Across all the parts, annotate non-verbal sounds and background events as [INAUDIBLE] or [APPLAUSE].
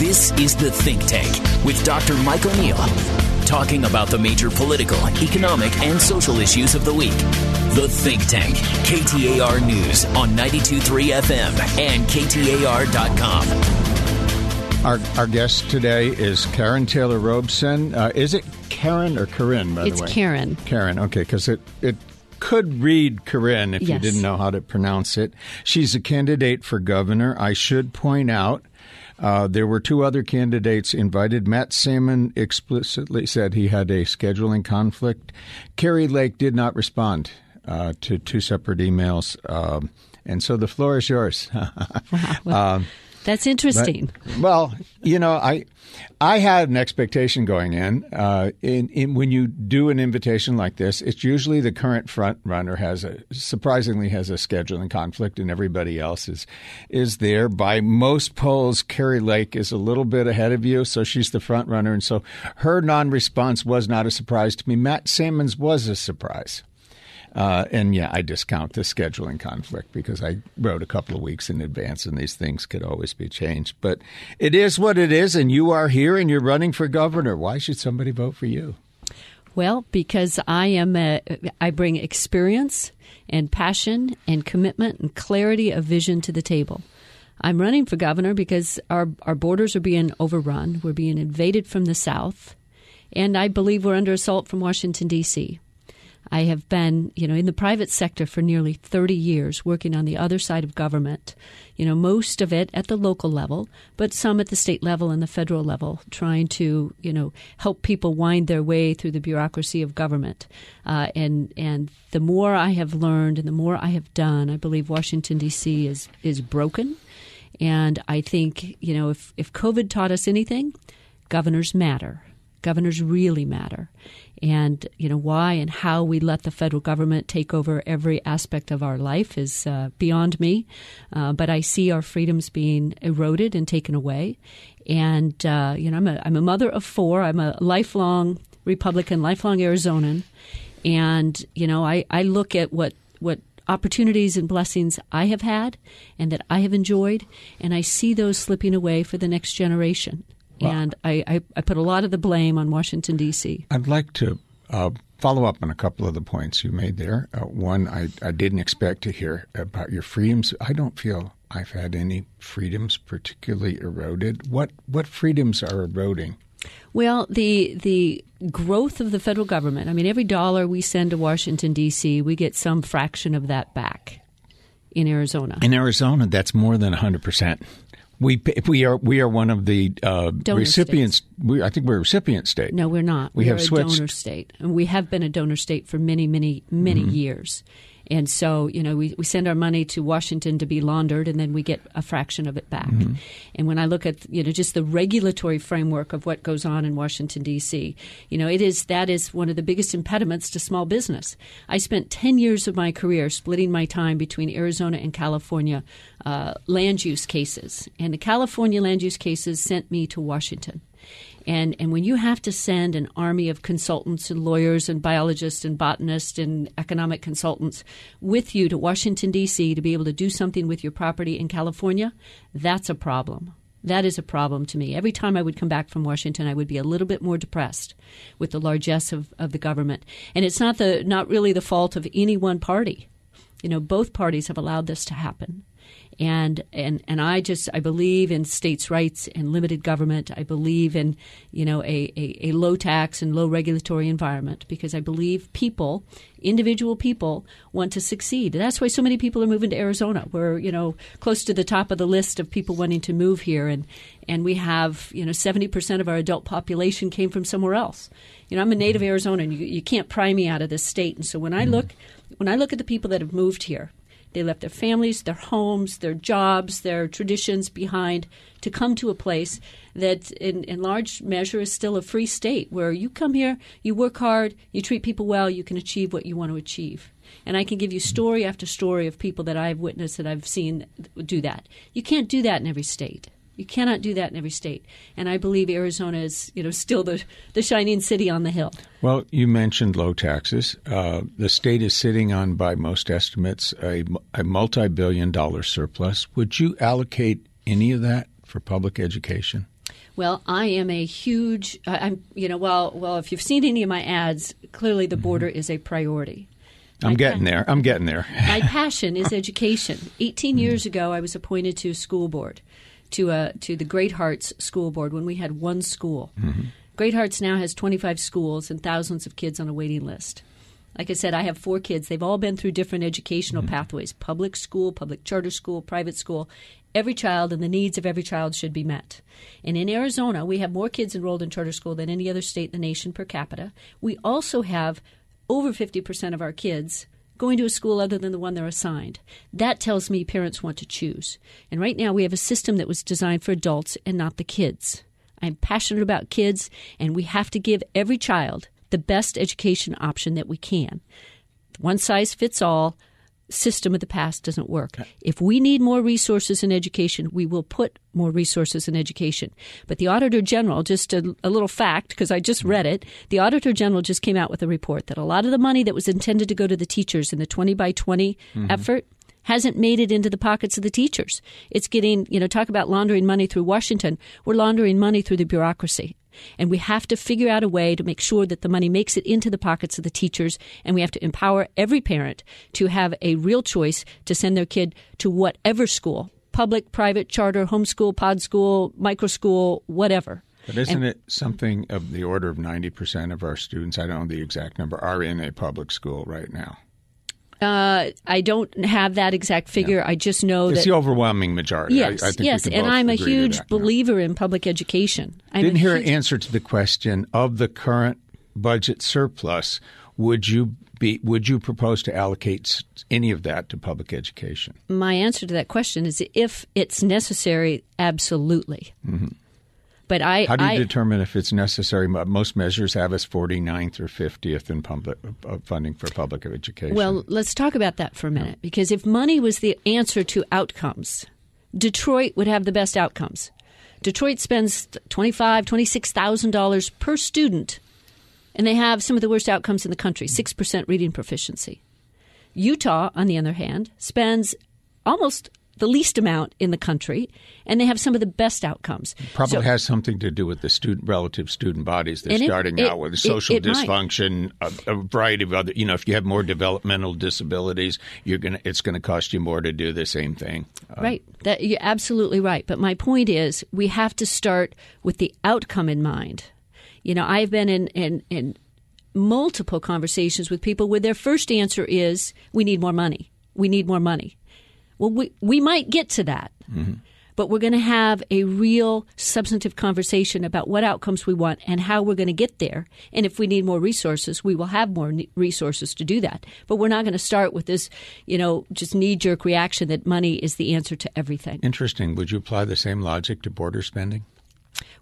This is The Think Tank with Dr. Mike O'Neill, talking about the major political, economic, and social issues of the week. The Think Tank, KTAR News on 92.3 FM and KTAR.com. Our, our guest today is Karrin Taylor Robson. Uh, is it Karen or Corinne, by it's the way? It's Karen. Karen, okay, because it, it could read Corinne if Yes. you didn't know how to pronounce it. She's a candidate for governor. I should point out uh, there were two other candidates invited. Matt Salmon explicitly said he had a scheduling conflict. Kari Lake did not respond uh, to two separate emails. Um, and so the floor is yours. [LAUGHS] Um, That's interesting. well, you know, I I had an expectation going in. Uh, in, in when you do an invitation like this, it's usually the current front runner has a surprisingly has a scheduling conflict, and everybody else is is there. By most polls, Kari Lake is a little bit ahead of you, so she's the front runner, and so her non-response was not a surprise to me. Matt Salmon's was a surprise. Uh, and yeah, I discount the scheduling conflict because I wrote a couple of weeks in advance and these things could always be changed. But it is what it is, and you are here and you're running for governor. Why should somebody vote for you? Well, because I am a, I bring experience and passion and commitment and clarity of vision to the table. I'm running for governor because our our borders are being overrun. We're being invaded from the south, and I believe we're under assault from Washington D.C. I have been, you know, in the private sector for nearly 30 years, working on the other side of government. You know, most of it at the local level, but some at the state level and the federal level, trying to, you know, help people wind their way through the bureaucracy of government. Uh, and and the more I have learned and the more I have done, I believe Washington D.C. is is broken. And I think, you know, if if COVID taught us anything, governors matter governors really matter. And you know why and how we let the federal government take over every aspect of our life is uh, beyond me. Uh, but i see our freedoms being eroded and taken away. And uh, you know I'm a, I'm a mother of four. I'm a lifelong republican lifelong arizonan. And you know i, I look at what what opportunities and blessings I have had and that I have enjoyed, and I see those slipping away for the next generation. And I, I, I put a lot of the blame on Washington, D.C. I'd like to uh, follow up on a couple of the points you made there. Uh, one, I, I didn't expect to hear about your freedoms. I don't feel I've had any freedoms particularly eroded. What what freedoms are eroding? Well, the the growth of the federal government. I mean, every dollar we send to Washington D.C., we get some fraction of that back in Arizona. In Arizona, that's more than 100 percent. We we are we are one of the uh, recipients. We, I think we're a recipient state. No, we're not. We are have a switched. donor state, and we have been a donor state for many, many, many Mm-hmm. years. And so, you know, we, we send our money to Washington to be laundered, and then we get a fraction of it back. Mm-hmm. And when I look at, you know, just the regulatory framework of what goes on in Washington D.C., you know, it is that is one of the biggest impediments to small business. I spent ten years of my career splitting my time between Arizona and California uh, land use cases, and the California land use cases sent me to Washington. And and when you have to send an army of consultants and lawyers and biologists and botanists and economic consultants with you to Washington D.C. to be able to do something with your property in California, that's a problem. That is a problem to me. Every time I would come back from Washington, I would be a little bit more depressed with the largesse of, of the government. And it's not the not really the fault of any one party. You know, both parties have allowed this to happen and and and I just I believe in states' rights and limited government. I believe in you know a, a, a low tax and low regulatory environment because I believe people, individual people, want to succeed. That's why so many people are moving to Arizona. We're you know close to the top of the list of people wanting to move here, and and we have you know seventy percent of our adult population came from somewhere else. You know I'm a native mm-hmm. Arizonan. You, you can't pry me out of this state, and so when I mm-hmm. look when I look at the people that have moved here they left their families, their homes, their jobs, their traditions behind to come to a place that, in, in large measure, is still a free state where you come here, you work hard, you treat people well, you can achieve what you want to achieve. And I can give you story after story of people that I've witnessed that I've seen do that. You can't do that in every state. You cannot do that in every state. And I believe Arizona is, you know, still the, the shining city on the hill. Well, you mentioned low taxes. Uh, the state is sitting on, by most estimates, a, a multi billion dollar surplus. Would you allocate any of that for public education? Well, I am a huge. I'm, you know, well, well. If you've seen any of my ads, clearly the border mm-hmm. is a priority. I'm my getting pa- there. I'm getting there. my passion is [LAUGHS] education. 18 mm-hmm. years ago, I was appointed to a school board, to a to the Great Hearts School Board when we had one school. Mm-hmm. Great Hearts now has 25 schools and thousands of kids on a waiting list. Like I said, I have four kids. They've all been through different educational mm-hmm. pathways public school, public charter school, private school. Every child and the needs of every child should be met. And in Arizona, we have more kids enrolled in charter school than any other state in the nation per capita. We also have over 50% of our kids going to a school other than the one they're assigned. That tells me parents want to choose. And right now, we have a system that was designed for adults and not the kids. I'm passionate about kids, and we have to give every child the best education option that we can. One size fits all system of the past doesn't work. If we need more resources in education, we will put more resources in education. But the Auditor General, just a, a little fact, because I just read it, the Auditor General just came out with a report that a lot of the money that was intended to go to the teachers in the 20 by 20 mm-hmm. effort hasn't made it into the pockets of the teachers. It's getting, you know, talk about laundering money through Washington. We're laundering money through the bureaucracy. And we have to figure out a way to make sure that the money makes it into the pockets of the teachers. And we have to empower every parent to have a real choice to send their kid to whatever school public, private, charter, homeschool, pod school, micro school, whatever. But isn't and, it something of the order of 90% of our students, I don't know the exact number, are in a public school right now? Uh, I don't have that exact figure. Yeah. I just know it's that the overwhelming majority. Yes, I, I yes, and I'm a huge believer in public education. I'm Didn't hear huge... an answer to the question of the current budget surplus. Would you be? Would you propose to allocate any of that to public education? My answer to that question is if it's necessary, absolutely. Mm-hmm. But I, how do you I, determine if it's necessary? Most measures have us 49th or 50th in public uh, funding for public education. Well, let's talk about that for a minute because if money was the answer to outcomes, Detroit would have the best outcomes. Detroit spends twenty-five, twenty-six thousand dollars per student, and they have some of the worst outcomes in the country: six percent reading proficiency. Utah, on the other hand, spends almost the least amount in the country, and they have some of the best outcomes. Probably so, has something to do with the student relative student bodies they're starting it, out with, social it, it dysfunction, a, a, variety of other. You know, if you have more developmental disabilities, you're gonna it's going to cost you more to do the same thing. Uh, right, that, you're absolutely right. But my point is, we have to start with the outcome in mind. You know, I've been in in, in multiple conversations with people where their first answer is, "We need more money. We need more money." Well, we, we might get to that. Mm-hmm. But we're going to have a real substantive conversation about what outcomes we want and how we're going to get there. And if we need more resources, we will have more resources to do that. But we're not going to start with this, you know, just knee jerk reaction that money is the answer to everything. Interesting. Would you apply the same logic to border spending?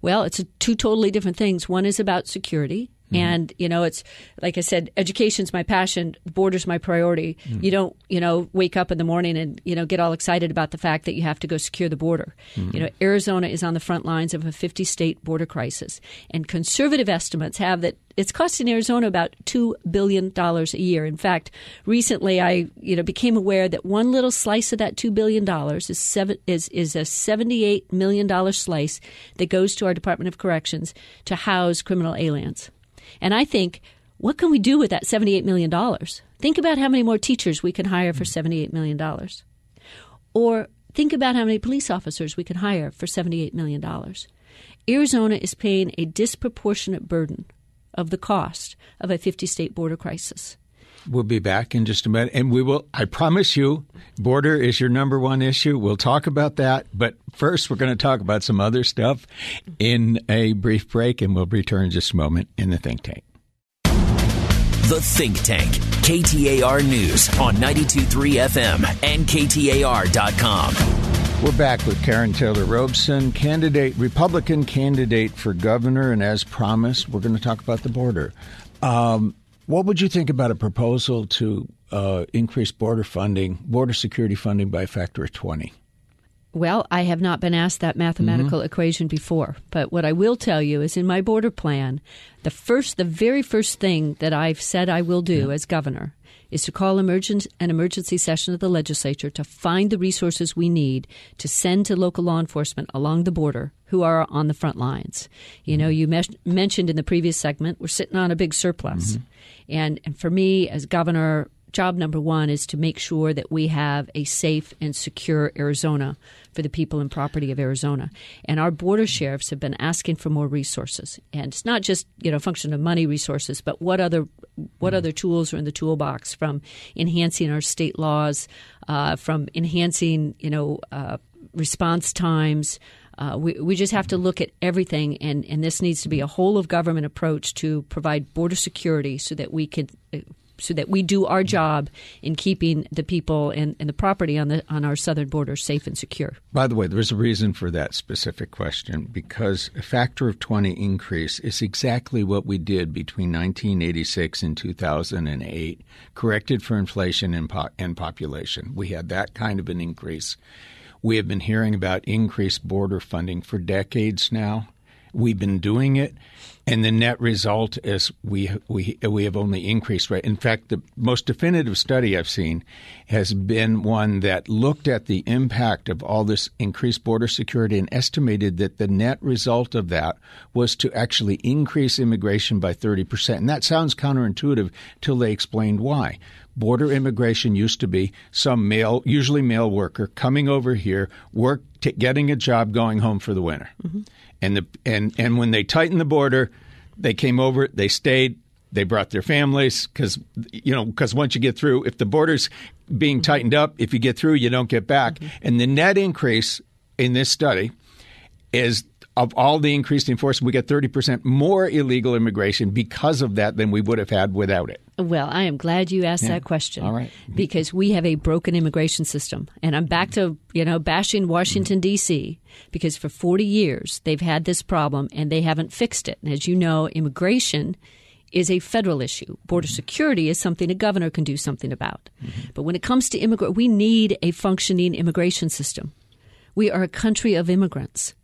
Well, it's two totally different things. One is about security, Mm-hmm. And, you know, it's like I said, education's my passion, border's my priority. Mm-hmm. You don't, you know, wake up in the morning and, you know, get all excited about the fact that you have to go secure the border. Mm-hmm. You know, Arizona is on the front lines of a 50 state border crisis. And conservative estimates have that it's costing Arizona about $2 billion a year. In fact, recently I, you know, became aware that one little slice of that $2 billion is, seven, is, is a $78 million slice that goes to our Department of Corrections to house criminal aliens. And I think, what can we do with that $78 million? Think about how many more teachers we can hire for $78 million. Or think about how many police officers we can hire for $78 million. Arizona is paying a disproportionate burden of the cost of a 50 state border crisis. We'll be back in just a minute. And we will, I promise you, border is your number one issue. We'll talk about that. But first, we're going to talk about some other stuff in a brief break, and we'll return in just a moment in the think tank. The Think Tank, KTAR News on 92.3 FM and KTAR.com. We're back with Karrin Taylor Robson, candidate, Republican candidate for governor, and as promised, we're going to talk about the border. Um, what would you think about a proposal to uh, increase border funding, border security funding by a factor of 20? Well, I have not been asked that mathematical mm-hmm. equation before, but what I will tell you is in my border plan, the first the very first thing that I've said I will do yeah. as governor is to call emergent, an emergency session of the legislature to find the resources we need to send to local law enforcement along the border who are on the front lines. You know, you mes- mentioned in the previous segment, we're sitting on a big surplus. Mm-hmm. And, and for me, as governor, job number one is to make sure that we have a safe and secure Arizona for the people and property of Arizona. And our border sheriffs have been asking for more resources. And it's not just, you know, function of money resources, but what other what other tools are in the toolbox from enhancing our state laws, uh, from enhancing, you know, uh, response times, uh, we, we just have to look at everything, and, and this needs to be a whole of government approach to provide border security so that we can uh, so that we do our job in keeping the people and, and, the property on the on our southern border safe and secure. By the way, there's a reason for that specific question because a factor of 20 increase is exactly what we did between 1986 and 2008, corrected for inflation and, po- and population. We had that kind of an increase. We have been hearing about increased border funding for decades now. We've been doing it, and the net result is we we we have only increased rate. In fact, the most definitive study I've seen has been one that looked at the impact of all this increased border security and estimated that the net result of that was to actually increase immigration by 30%. And that sounds counterintuitive till they explained why. Border immigration used to be some male, usually male worker coming over here, work, t- getting a job, going home for the winter. Mm-hmm and the and and when they tightened the border, they came over, they stayed, they brought their families because you know because once you get through, if the border's being tightened up, if you get through, you don't get back. Mm-hmm. And the net increase in this study is of all the increased enforcement, we get 30% more illegal immigration because of that than we would have had without it. Well, I am glad you asked yeah. that question. All right. Because we have a broken immigration system. And I'm back to, you know, bashing Washington, D.C., because for 40 years they've had this problem and they haven't fixed it. And as you know, immigration is a federal issue. Border security is something a governor can do something about. Mm-hmm. But when it comes to immigrant, we need a functioning immigration system. We are a country of immigrants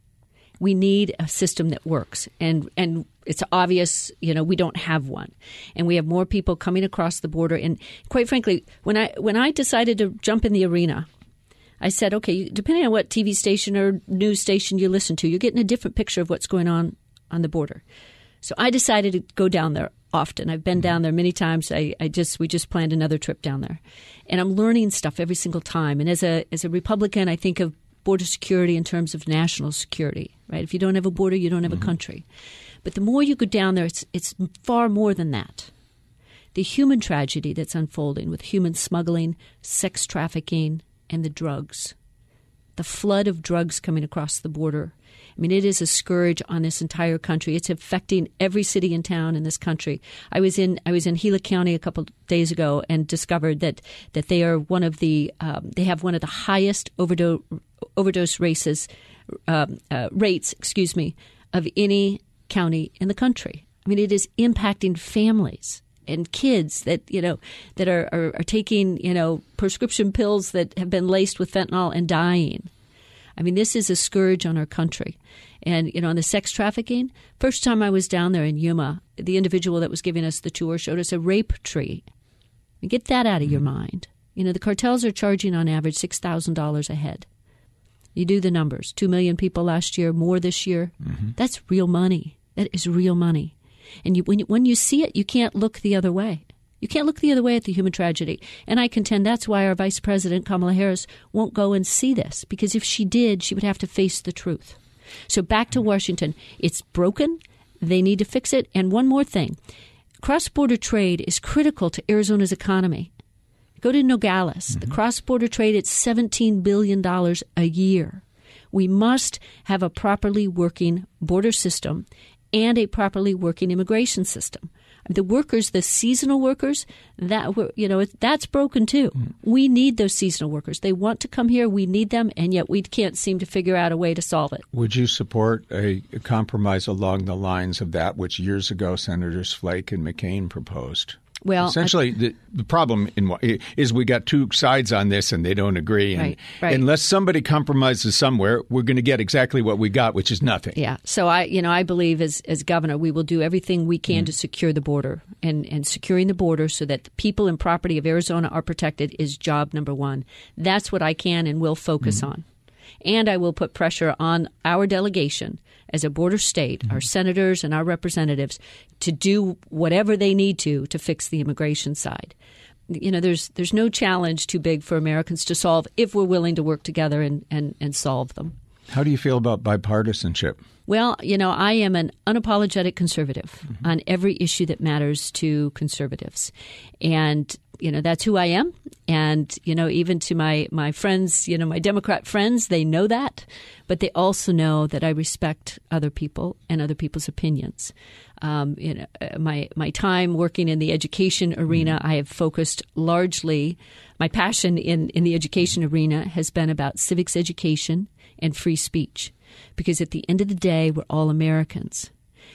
we need a system that works. And and it's obvious you know we don't have one. And we have more people coming across the border. And quite frankly when i when i decided to jump in the arena i said okay depending on what tv station or news station you listen to you're getting a different picture of what's going on on the border. So i decided to go down there often. I've been down there many times. I, I just we just planned another trip down there. And i'm learning stuff every single time. And as a as a republican i think of border security in terms of national security, right? If you don't have a border, you don't have mm-hmm. a country. But the more you go down there, it's, it's far more than that. The human tragedy that's unfolding with human smuggling, sex trafficking, and the drugs. The flood of drugs coming across the border I mean, it is a scourge on this entire country. It's affecting every city and town in this country. I was in I was in Gila County a couple days ago and discovered that that they are one of the um, they have one of the highest overdose overdose races um, uh, rates, excuse me, of any county in the country. I mean, it is impacting families and kids that you know that are, are, are, taking you know prescription pills that have been laced with fentanyl and dying. I mean, this is a scourge on our country. And, you know, on the sex trafficking, first time I was down there in Yuma, the individual that was giving us the tour showed us a rape tree. get that out of your mm-hmm. mind. You know, the cartels are charging on average $6,000 a head. You do the numbers 2 million people last year, more this year. Mm-hmm. That's real money. That is real money. And you, when, you, when you see it, you can't look the other way. You can't look the other way at the human tragedy. And I contend that's why our Vice President, Kamala Harris, won't go and see this, because if she did, she would have to face the truth. So back to Washington. It's broken. They need to fix it. And one more thing cross border trade is critical to Arizona's economy. Go to Nogales. Mm-hmm. The cross border trade, it's $17 billion a year. We must have a properly working border system and a properly working immigration system the workers, the seasonal workers, that you know that's broken too. Mm. We need those seasonal workers. They want to come here. We need them, and yet we can't seem to figure out a way to solve it. Would you support a compromise along the lines of that which years ago Senators Flake and McCain proposed? Well, essentially, I, the, the problem in, is we got two sides on this, and they don't agree. And right, right. unless somebody compromises somewhere, we're going to get exactly what we got, which is nothing. Yeah. So I, you know, I believe as as governor, we will do everything we can mm. to secure the border, and and securing the border so that the people and property of Arizona are protected is job number one. That's what I can and will focus mm. on and I will put pressure on our delegation as a border state, mm-hmm. our senators and our representatives, to do whatever they need to to fix the immigration side. You know, there's there's no challenge too big for Americans to solve if we're willing to work together and, and, and solve them. How do you feel about bipartisanship? Well, you know, I am an unapologetic conservative mm-hmm. on every issue that matters to conservatives. And you know that's who I am, and you know even to my my friends, you know my Democrat friends, they know that, but they also know that I respect other people and other people's opinions. Um, you know, uh, my my time working in the education arena, mm-hmm. I have focused largely. My passion in in the education arena has been about civics education and free speech, because at the end of the day, we're all Americans.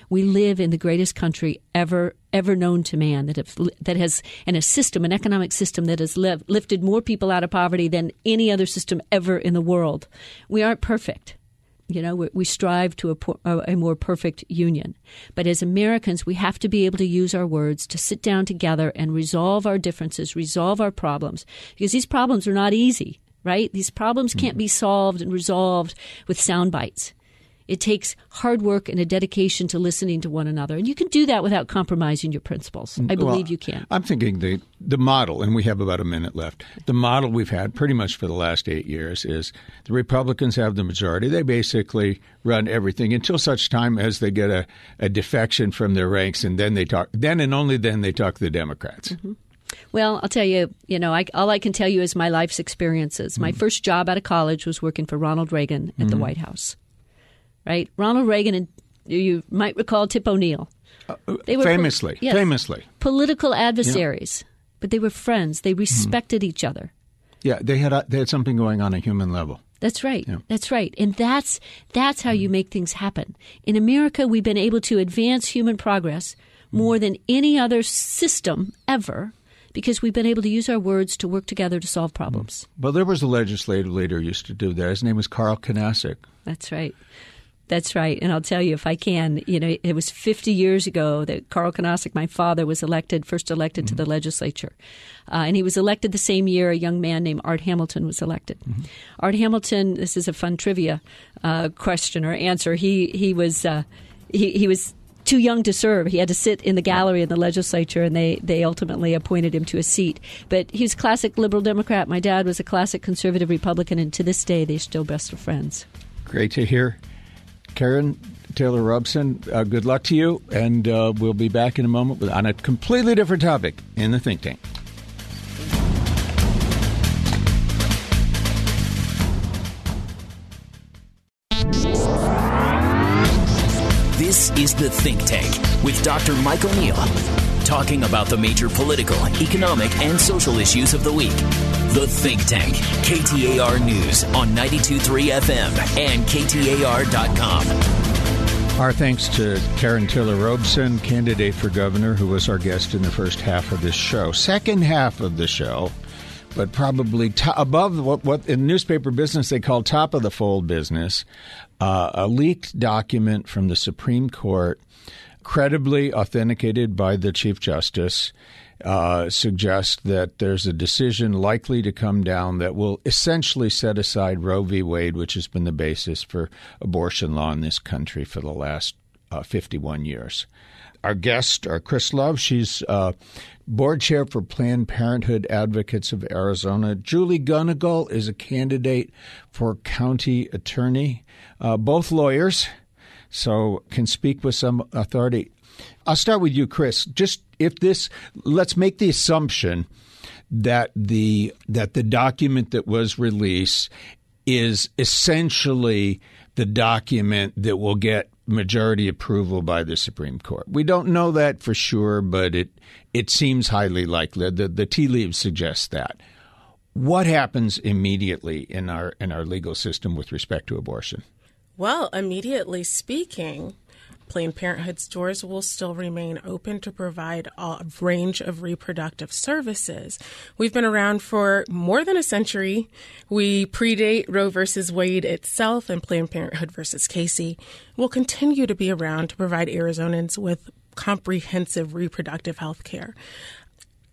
We live in the greatest country ever ever known to man that have, that has and a system, an economic system that has live, lifted more people out of poverty than any other system ever in the world. We aren't perfect. You know, we, we strive to a, a, more perfect union. But as Americans, we have to be able to use our words to sit down together and resolve our differences, resolve our problems, because these problems are not easy, right? These problems can't mm-hmm. be solved and resolved with sound bites. It takes hard work and a dedication to listening to one another. And you can do that without compromising your principles. I believe well, you can. I'm thinking the, the model, and we have about a minute left, the model we've had pretty much for the last eight years is the Republicans have the majority. They basically run everything until such time as they get a, a defection from their ranks, and then they talk, then and only then they talk to the Democrats. Mm-hmm. Well, I'll tell you, you know, I, all I can tell you is my life's experiences. My mm-hmm. first job out of college was working for Ronald Reagan at mm-hmm. the White House right? Ronald Reagan and you might recall Tip O'Neill. Uh, they were famously, po- yes, famously political adversaries, yeah. but they were friends. They respected mm. each other. Yeah, they had a, they had something going on a human level. That's right. Yeah. That's right. And that's that's how you make things happen. In America, we've been able to advance human progress more mm. than any other system ever because we've been able to use our words to work together to solve problems. Well, there was a legislative leader who used to do that. His name was Carl Kunasek. That's right. That's right. And I'll tell you, if I can, you know, it was 50 years ago that Carl Kunasek, my father, was elected, first elected mm-hmm. to the mm-hmm. legislature. Uh, and he was elected the same year a young man named Art Hamilton was elected. Mm-hmm. Art Hamilton, this is a fun trivia uh, question or answer. He, he was, uh, he, he was too young to serve. He had to sit in the gallery in the legislature, and they, they ultimately appointed him to a seat. But he was classic liberal Democrat. My dad was a classic conservative Republican, and to this day, they're still best of friends. Great to hear. Karrin Taylor Robson, uh, good luck to you, and uh, we'll be back in a moment with, on a completely different topic in the think tank. This is the Think Tank with Dr. Mike O'Neill, talking about the major political, economic, and social issues of the week. The Think Tank, KTAR News on 92.3 FM and KTAR.com. Our thanks to Karrin Taylor Robson, candidate for governor, who was our guest in the first half of this show. Second half of the show, but probably above what, what in newspaper business they call top of the fold business, uh, a leaked document from the Supreme Court, credibly authenticated by the Chief Justice uh, suggest that there's a decision likely to come down that will essentially set aside Roe v. Wade, which has been the basis for abortion law in this country for the last uh, 51 years. Our guest, our Chris Love, she's uh, board chair for Planned Parenthood Advocates of Arizona. Julie Gunnigle is a candidate for county attorney, uh, both lawyers, so can speak with some authority. I'll start with you, Chris. Just if this, let's make the assumption that the that the document that was released is essentially the document that will get majority approval by the Supreme Court. We don't know that for sure, but it it seems highly likely. The the tea leaves suggest that. What happens immediately in our in our legal system with respect to abortion? Well, immediately speaking, Planned Parenthood's doors will still remain open to provide a range of reproductive services. We've been around for more than a century. We predate Roe versus Wade itself and Planned Parenthood versus Casey. We'll continue to be around to provide Arizonans with comprehensive reproductive health care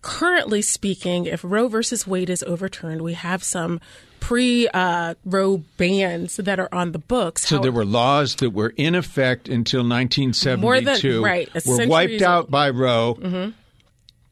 currently speaking, if Roe versus Wade is overturned, we have some pre uh, Roe bans that are on the books. So How- there were laws that were in effect until 1972. More than- right, were wiped out by Roe.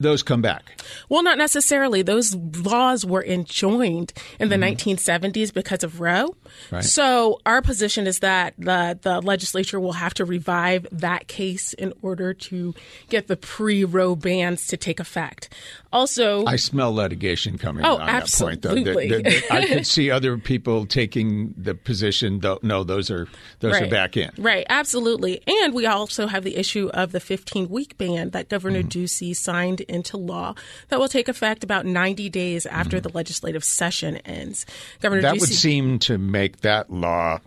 Those come back. Well, not necessarily. Those laws were enjoined in the 1970s because of Roe. Mm-hmm. Right. So our position is that the the legislature will have to revive that case in order to get the pre-Roe bans to take effect. Also, I smell litigation coming Oh, on that point, though. absolutely. That- that- I [LAUGHS] could see other people taking the position. Though, no, those are those are back in. Right, absolutely. And we also have the issue of the 15 week ban that Governor Mm-hmm. Ducey signed into law that will take effect about 90 days after Mm-hmm. the legislative session ends. Governor That Ducey would seem to make that law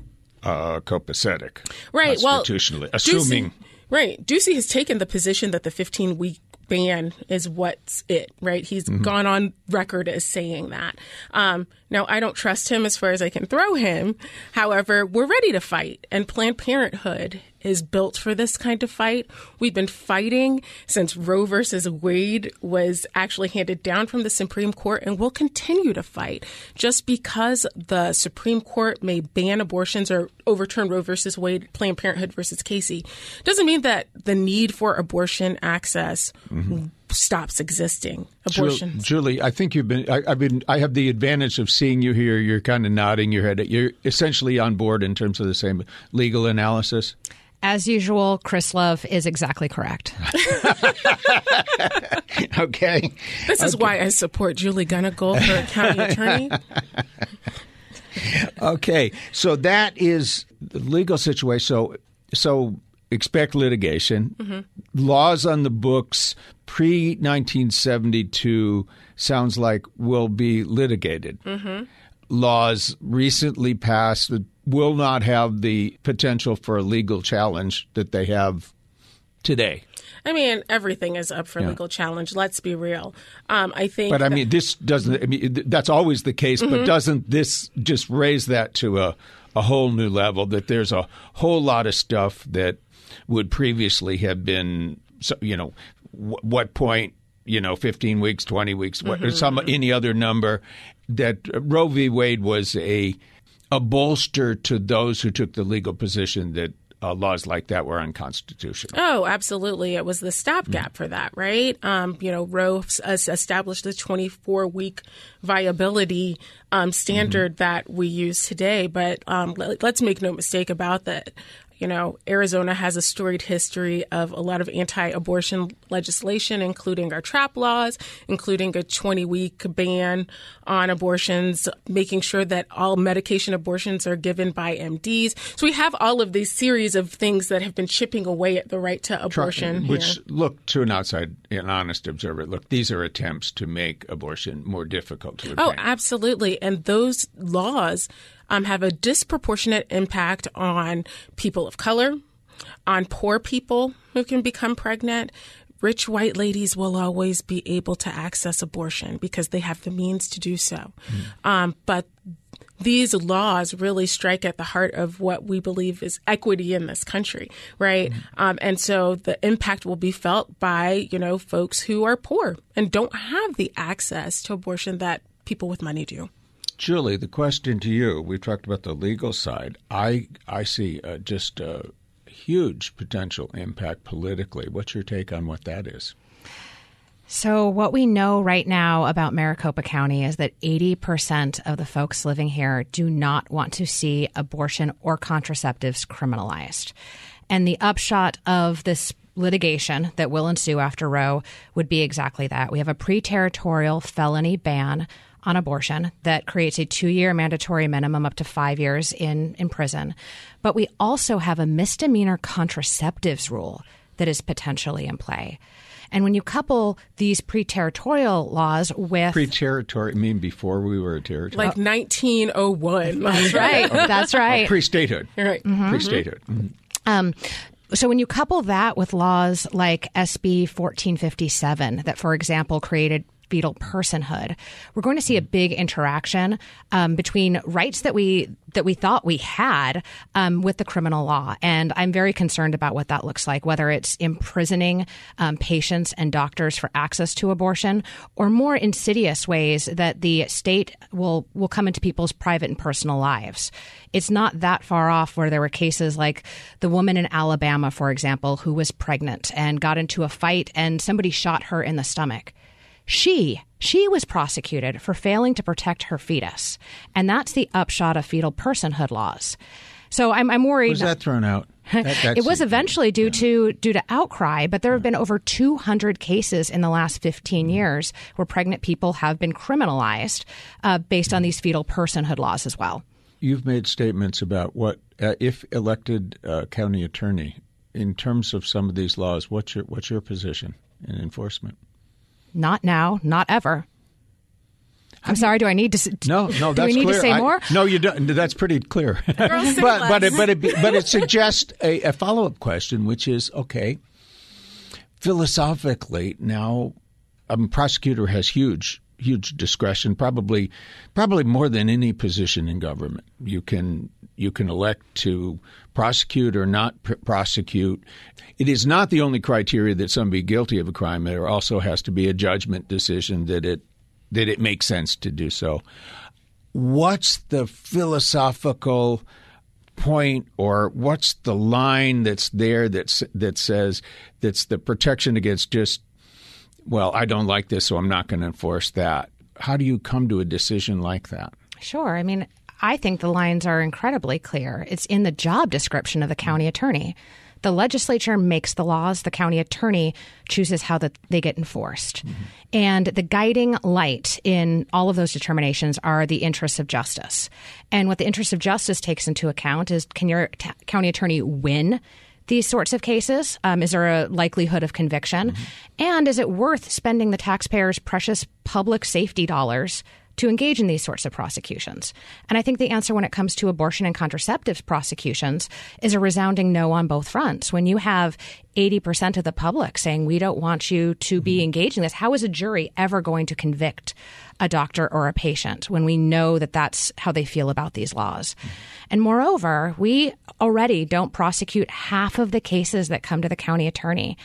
uh, copacetic, right, well, constitutionally, Ducey- assuming right, Ducey has taken the position that the 15 week ban is what's it, right? He's Mm-hmm. gone on record as saying that. Um, now, I don't trust him as far as I can throw him. However, we're ready to fight, and Planned Parenthood is built for this kind of fight. We've been fighting since Roe versus Wade was actually handed down from the Supreme Court, and we'll continue to fight. Just because the Supreme Court may ban abortions or overturn Roe versus Wade, Planned Parenthood versus Casey, doesn't mean that the need for abortion access mm-hmm. Stops existing. Ju- Abortions. Julie, I think you've been. I, I've been. I have the advantage of seeing you here. You're kind of nodding your head. You're essentially on board in terms of the same legal analysis. As usual, Chris Love is exactly correct. [LAUGHS] Okay. This is why I support Julie Gunnigle for county attorney. [LAUGHS] Okay. So that is the legal situation. So so expect litigation. Laws on the books pre 1972 sounds like will be litigated. Laws recently passed that will not have the potential for a legal challenge that they have today. I mean, everything is up for legal challenge. Let's be real. Um, I think. But I mean, this doesn't. I mean, that's always the case. Mm-hmm. But doesn't this just raise that to a a whole new level? That there's a whole lot of stuff that would previously have been, so- you know, wh- what point, you know, 15 weeks, 20 weeks, what, Mm-hmm. some any other number. That Roe v. Wade was a a bolster to those who took the legal position that uh, laws like that were unconstitutional. Oh, absolutely. It was the stopgap for that, right? Um, you know, Roe s- established the 24 week viability um, standard that we use today. But um, let, let's make no mistake about that. You know, Arizona has a storied history of a lot of anti abortion legislation, including our trap laws, including a 20 week ban on abortions, making sure that all medication abortions are given by MDs. So we have all of these series of things that have been chipping away at the right to abortion. Which look to an outside, an honest observer, look, these are attempts to make abortion more difficult to obtain. Oh, obtain. absolutely. And those laws um, have a disproportionate impact on people of color, on poor people who can become pregnant. Rich white ladies will always be able to access abortion because they have the means to do so. Um, but these laws really strike at the heart of what we believe is equity in this country, right? Um, and so the impact will be felt by, you know, folks who are poor and don't have the access to abortion that people with money do. Julie, the question to you: We talked about the legal side. I I see uh, just a huge potential impact politically. What's your take on what that is? So, what we know right now about Maricopa County is that 80% of the folks living here do not want to see abortion or contraceptives criminalized. And the upshot of this litigation that will ensue after Roe would be exactly that. We have a pre territorial felony ban on abortion that creates a two year mandatory minimum up to five years in, in prison. But we also have a misdemeanor contraceptives rule that is potentially in play. And when you couple these pre-territorial laws with Pre-territory, I mean before we were a territory, Like 1901. [LAUGHS] that's right, [LAUGHS] that's right. pre-statehood, right. pre-statehood. Mhm. Um, so when you couple that with laws like SB 1457 that for example created fetal personhood, we're going to see a big interaction um, between rights that we that we thought we had um, with the criminal law, and I'm very concerned about what that looks like. Whether it's imprisoning um, patients and doctors for access to abortion, or more insidious ways that the state will will come into people's private and personal lives. It's not that far off where there were cases like the woman in Alabama, for example, who was pregnant and got into a fight, and somebody shot her in the stomach. She she was prosecuted for failing to protect her fetus, and that's the upshot of fetal personhood laws. So I'm, I'm worried. Was that thrown out? [LAUGHS] That, it was eventually due yeah. to due to outcry, but there have been over 200 cases in the last 15 years where pregnant people have been criminalized uh, based on these fetal personhood laws as well. You've made statements about what uh, if elected uh, county attorney in terms of some of these laws. What's your what's your position in enforcement? Not now, not ever. I'm sorry. Do I need to? No, no. Do we need clear. to say I, more? No, you don't. That's pretty clear. [LAUGHS] but but it, but it but it suggests a, a follow up question, which is okay. Philosophically, now a prosecutor has huge huge discretion, probably probably more than any position in government. You can you can elect to prosecute or not pr- prosecute. It is not the only criteria that somebody guilty of a crime. There also has to be a judgment decision that it that it makes sense to do so. What's the philosophical point or what's the line that's there that's that says that's the protection against just well, I don't like this, so I'm not going to enforce that. How do you come to a decision like that? Sure. I mean, I think the lines are incredibly clear. It's in the job description of the county attorney. The legislature makes the laws, the county attorney chooses how that they get enforced. Mm-hmm. And the guiding light in all of those determinations are the interests of justice. And what the interests of justice takes into account is can your t- county attorney win these sorts of cases? Um, is there a likelihood of conviction? Mm-hmm. And is it worth spending the taxpayers' precious public safety dollars to engage in these sorts of prosecutions? And I think the answer when it comes to abortion and contraceptives prosecutions is a resounding no on both fronts. When you have 80% of the public saying, we don't want you to be mm-hmm. engaged in this, how is a jury ever going to convict a doctor or a patient when we know that that's how they feel about these laws? Mm-hmm. And moreover, we already don't prosecute half of the cases that come to the county attorney.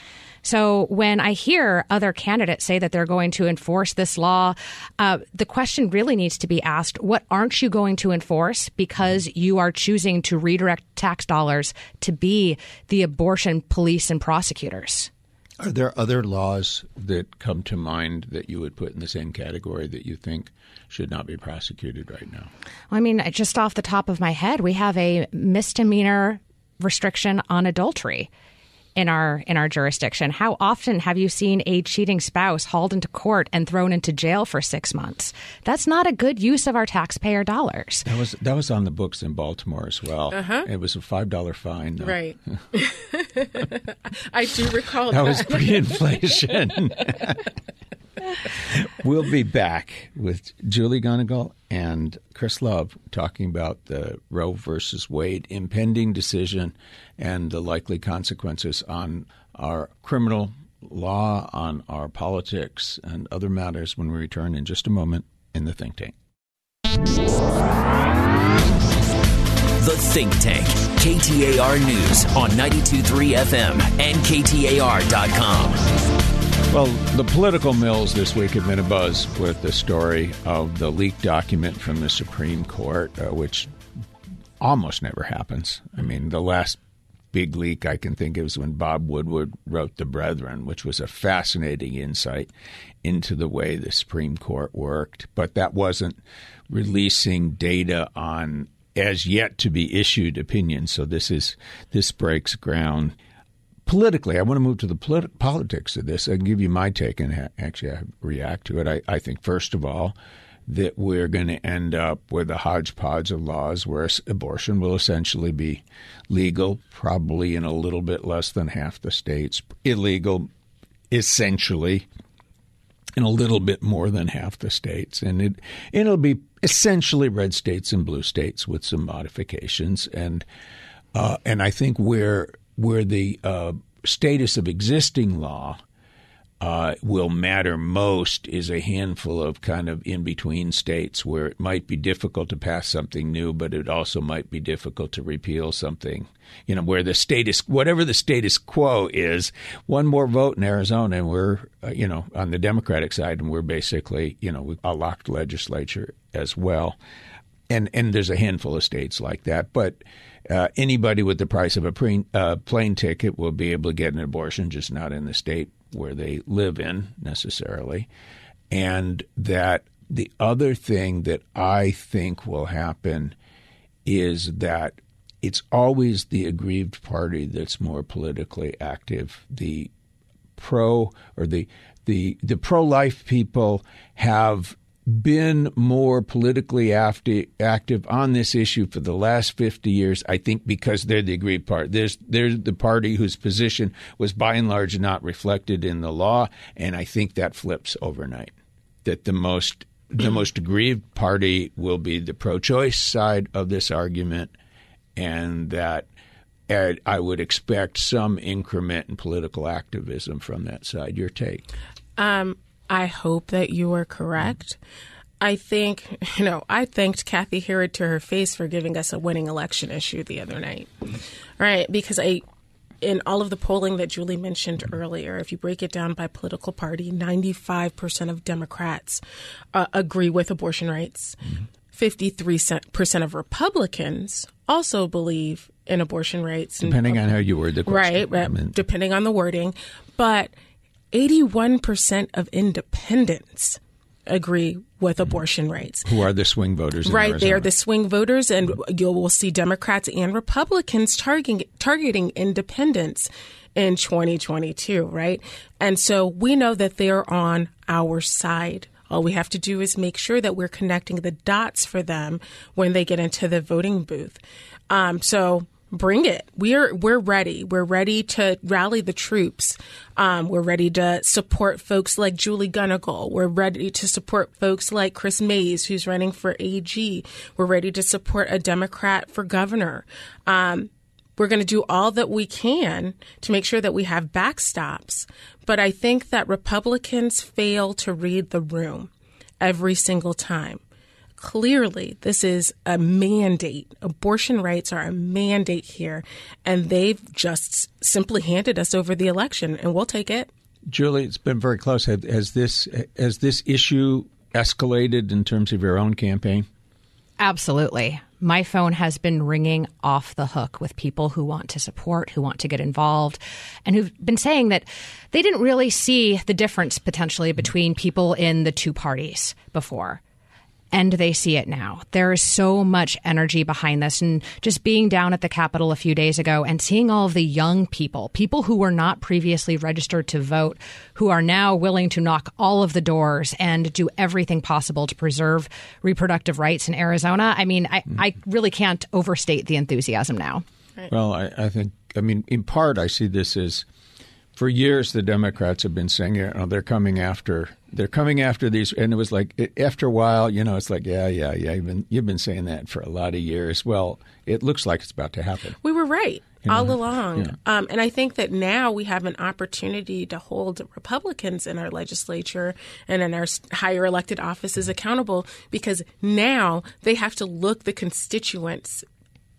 So when I hear other candidates say that they're going to enforce this law, uh, the question really needs to be asked what aren't you going to enforce because you are choosing to redirect tax dollars to be the abortion police and prosecutors? Are there other laws that come to mind that you would put in the same category that you think should not be prosecuted right now? I mean, just off the top of my head, we have a misdemeanor restriction on adultery in our in our jurisdiction. How often have you seen a cheating spouse hauled into court and thrown into jail for six months? That's not a good use of our taxpayer dollars. That was that was on the books in Baltimore as well. Uh-huh. It was a five dollar fine. Though. Right. [LAUGHS] [LAUGHS] I do recall that. That was pre-inflation. [LAUGHS] we'll be back with Julie Gunnigle and Chris Love talking about the Roe versus Wade impending decision and the likely consequences on our criminal law, on our politics, and other matters when we return in just a moment in the Think Tank. The Think Tank, KTAR News on 92.3 FM and KTAR.com. Well, the political mills this week have been a buzz with the story of the leaked document from the Supreme Court, uh, which almost never happens. I mean, the last big leak I can think of is when Bob Woodward wrote The Brethren, which was a fascinating insight into the way the Supreme Court worked. But that wasn't releasing data on as yet to be issued opinions. So this is this breaks ground politically, I want to move to the polit- politics of this. I can give you my take and ha- actually I react to it. I, I think, first of all, that we're going to end up with a hodgepodge of laws where abortion will essentially be legal, probably in a little bit less than half the states, illegal essentially in a little bit more than half the states. And it, it'll be essentially red states and blue states with some modifications. And, uh, and I think where where the uh, status of existing law uh, will matter most is a handful of kind of in between states where it might be difficult to pass something new, but it also might be difficult to repeal something. You know, where the status, whatever the status quo is, one more vote in Arizona, and we're, uh, you know, on the Democratic side, and we're basically, you know, a locked legislature as well. And and there's a handful of states like that, but. Uh, anybody with the price of a pre- uh, plane ticket will be able to get an abortion, just not in the state where they live in necessarily. And that the other thing that I think will happen is that it's always the aggrieved party that's more politically active. The pro or the the the pro life people have been more politically active on this issue for the last 50 years, I think because they're the aggrieved party. There's, they're the party whose position was by and large not reflected in the law, and I think that flips overnight. That the most the most aggrieved party will be the pro-choice side of this argument, and that I would expect some increment in political activism from that side. Your take? Um, I hope that you are correct. I think, [LAUGHS] you know, I thanked Cathi Herrod to her face for giving us a winning election issue the other night. Right? Because I, in all of the polling that Julie mentioned earlier, if you break it down by political party, 95% of Democrats uh, agree with abortion rights. 53% of Republicans also believe in abortion rights. Depending on how you word the question. Right, I mean, depending on the wording. But 81% of independents agree with abortion rights. Who are the swing voters? right, they are the swing voters, and you will see Democrats and Republicans targeting targeting independents in 2022. Right, and so we know that they are on our side. All we have to do is make sure that we're connecting the dots for them when they get into the voting booth. Um, so bring it. We're we're ready. We're ready to rally the troops. Um, we're ready to support folks like Julie Gunnigle. We're ready to support folks like Kris Mayes, who's running for AG. We're ready to support a Democrat for governor. Um, we're going to do all that we can to make sure that we have backstops. But I think that Republicans fail to read the room every single time clearly this is a mandate. Abortion rights are a mandate here, and they've just simply handed us over the election, and we'll take it. Julie, it's been very close. Has this has this issue escalated in terms of your own campaign? Absolutely. My phone has been ringing off the hook with people who want to support, who want to get involved, and who've been saying that they didn't really see the difference potentially between people in the two parties before and they see it now. There is so much energy behind this. And just being down at the Capitol a few days ago and seeing all of the young people, people who were not previously registered to vote, who are now willing to knock all of the doors and do everything possible to preserve reproductive rights in Arizona. I mean, I, I really can't overstate the enthusiasm now. Well, I, I think, I mean, in part, I see this as for years the Democrats have been saying, you know, they're coming after they're coming after these, and it was like after a while, you know, it's like, yeah, yeah, yeah. You've been you've been saying that for a lot of years. Well, it looks like it's about to happen. We were right. You know? all along. Yeah. Um, and I think that now we have an opportunity to hold Republicans in our legislature and in our higher elected offices accountable because now they have to look the constituents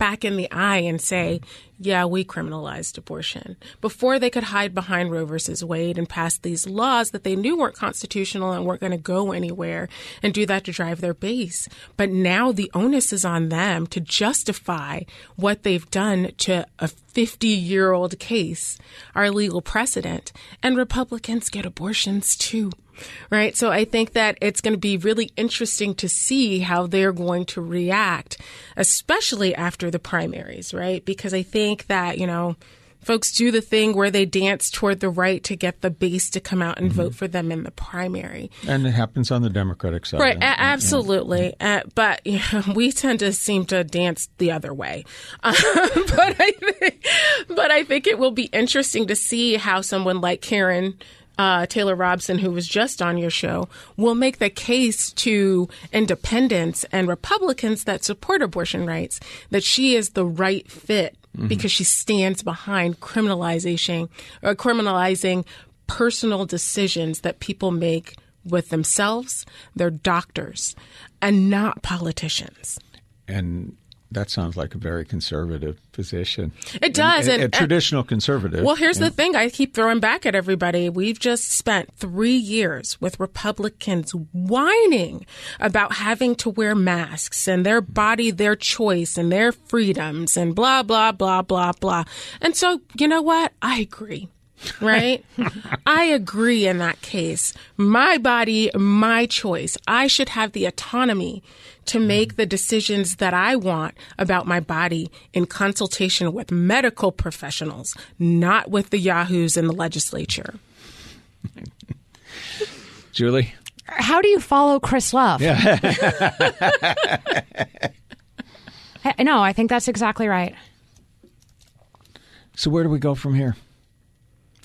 back in the eye and say, yeah, we criminalized abortion. Before they could hide behind Roe versus Wade and pass these laws that they knew weren't constitutional and weren't going to go anywhere and do that to drive their base. But now the onus is on them to justify what they've done to a 50 year old case, our legal precedent. And Republicans get abortions too right? So I think that it's going to be really interesting to see how they're going to react, especially after the primaries, right? Because I think that, you know, folks do the thing where they dance toward the right to get the base to come out and mm-hmm. vote for them in the primary. And it happens on the Democratic side. Right, absolutely. Yeah. Uh, but [LAUGHS] you know, we tend to seem to dance the other way. [LAUGHS] Um, but, I think, but I think it will be interesting to see how someone like Karrin uh, Taylor Robson, who was just on your show, will make the case to independents and Republicans that support abortion rights that she is the right fit mm-hmm. because she stands behind criminalization or criminalizing personal decisions that people make with themselves, their doctors, and not politicians. And that sounds like a very conservative position. It does. And, and, a traditional conservative. Well, here's yeah. the thing I keep throwing back at everybody. We've just spent three years with Republicans whining about having to wear masks and their body, their choice, and their freedoms, and blah, blah, blah, blah, blah. And so, you know what? I agree right? [LAUGHS] I agree in that case. My body, my choice. I should have the autonomy to mm-hmm. make the decisions that I want about my body in consultation with medical professionals, not with the yahoos in the legislature. [LAUGHS] Julie? How do you follow Chris Love? Yeah. [LAUGHS] no, I think that's exactly right. So where do we go from here?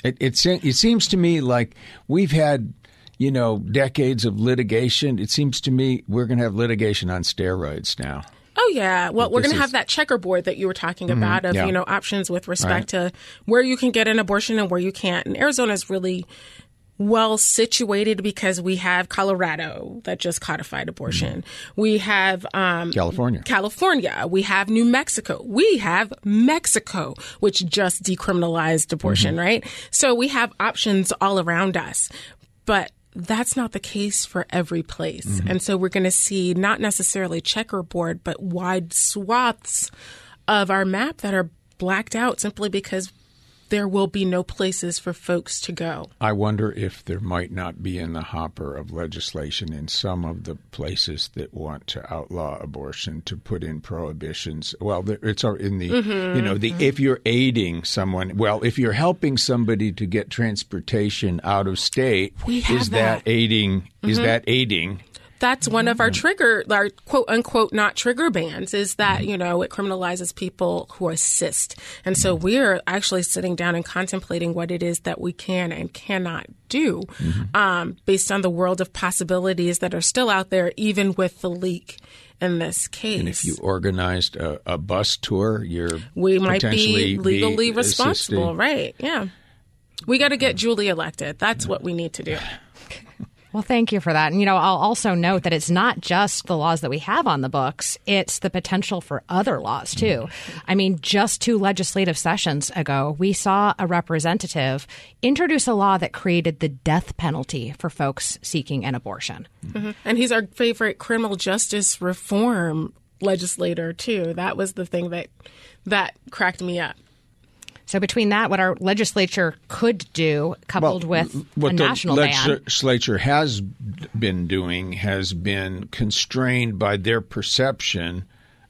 It, it, it seems to me like we've had, you know, decades of litigation. It seems to me we're going to have litigation on steroids now. Oh yeah. Well, we're going to have that checkerboard that you were talking mm-hmm. about of yeah. you know options with respect right. to where you can get an abortion and where you can't. And Arizona is really well situated because we have Colorado that just codified abortion. Mm-hmm. We have um, California. California. We have New Mexico. We have Mexico, which just decriminalized abortion, mm-hmm. right? So we have options all around us. But that's not the case for every place. Mm-hmm. And so we're going to see not necessarily checkerboard, but wide swaths of our map that are blacked out simply because there will be no places for folks to go. I wonder if there might not be in the hopper of legislation in some of the places that want to outlaw abortion to put in prohibitions. Well, it's in the mm-hmm. you know the if you're aiding someone, well, if you're helping somebody to get transportation out of state, is that, that aiding? Mm-hmm. Is that aiding? That's one of our trigger, our quote unquote not trigger bans is that, you know, it criminalizes people who assist. And so we're actually sitting down and contemplating what it is that we can and cannot do mm-hmm. um, based on the world of possibilities that are still out there, even with the leak in this case. And if you organized a, a bus tour, you're we might be legally be responsible, assisting. right? Yeah. We got to get Julie elected. That's what we need to do. [SIGHS] [LAUGHS] Well, thank you for that. And, you know, I'll also note that it's not just the laws that we have on the books, it's the potential for other laws, too. I mean, just two legislative sessions ago, we saw a representative introduce a law that created the death penalty for folks seeking an abortion. Mm-hmm. And he's our favorite criminal justice reform legislator, too. That was the thing that that cracked me up. So between that, what our legislature could do, coupled well, with what a national the ban, legislature has been doing has been constrained by their perception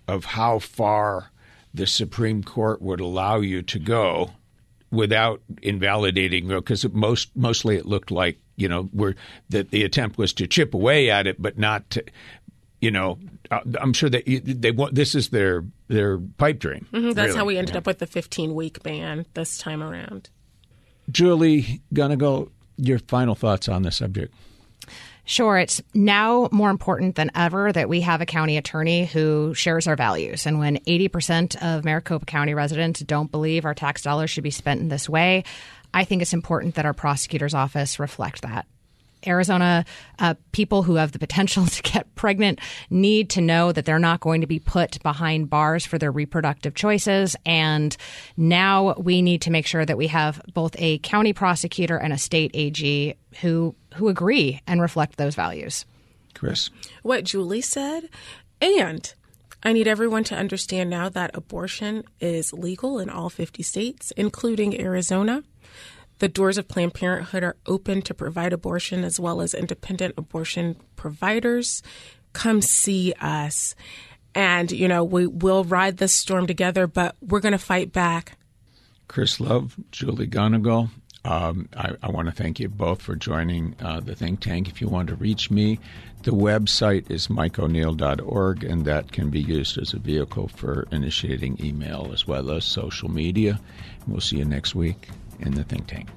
of how far the Supreme Court would allow you to go without invalidating because most mostly it looked like you know where that the attempt was to chip away at it, but not to, you know, uh, I'm sure that they want this is their their pipe dream. Mm-hmm, that's really. how we ended yeah. up with the 15 week ban this time around. Julie Gunnigle your final thoughts on the subject. Sure. It's now more important than ever that we have a county attorney who shares our values. And when 80% of Maricopa County residents don't believe our tax dollars should be spent in this way, I think it's important that our prosecutor's office reflect that. Arizona uh, people who have the potential [LAUGHS] to get pregnant need to know that they're not going to be put behind bars for their reproductive choices. And now we need to make sure that we have both a county prosecutor and a state AG who who agree and reflect those values. Chris, what Julie said, and I need everyone to understand now that abortion is legal in all 50 states, including Arizona. The doors of Planned Parenthood are open to provide abortion as well as independent abortion providers. Come see us. And, you know, we will ride this storm together, but we're going to fight back. Chris Love, Julie Gunnigle, um, I, I, want to thank you both for joining uh, the think tank. If you want to reach me, the website is mikeoneal.org, and that can be used as a vehicle for initiating email as well as social media. And we'll see you next week in the think tank.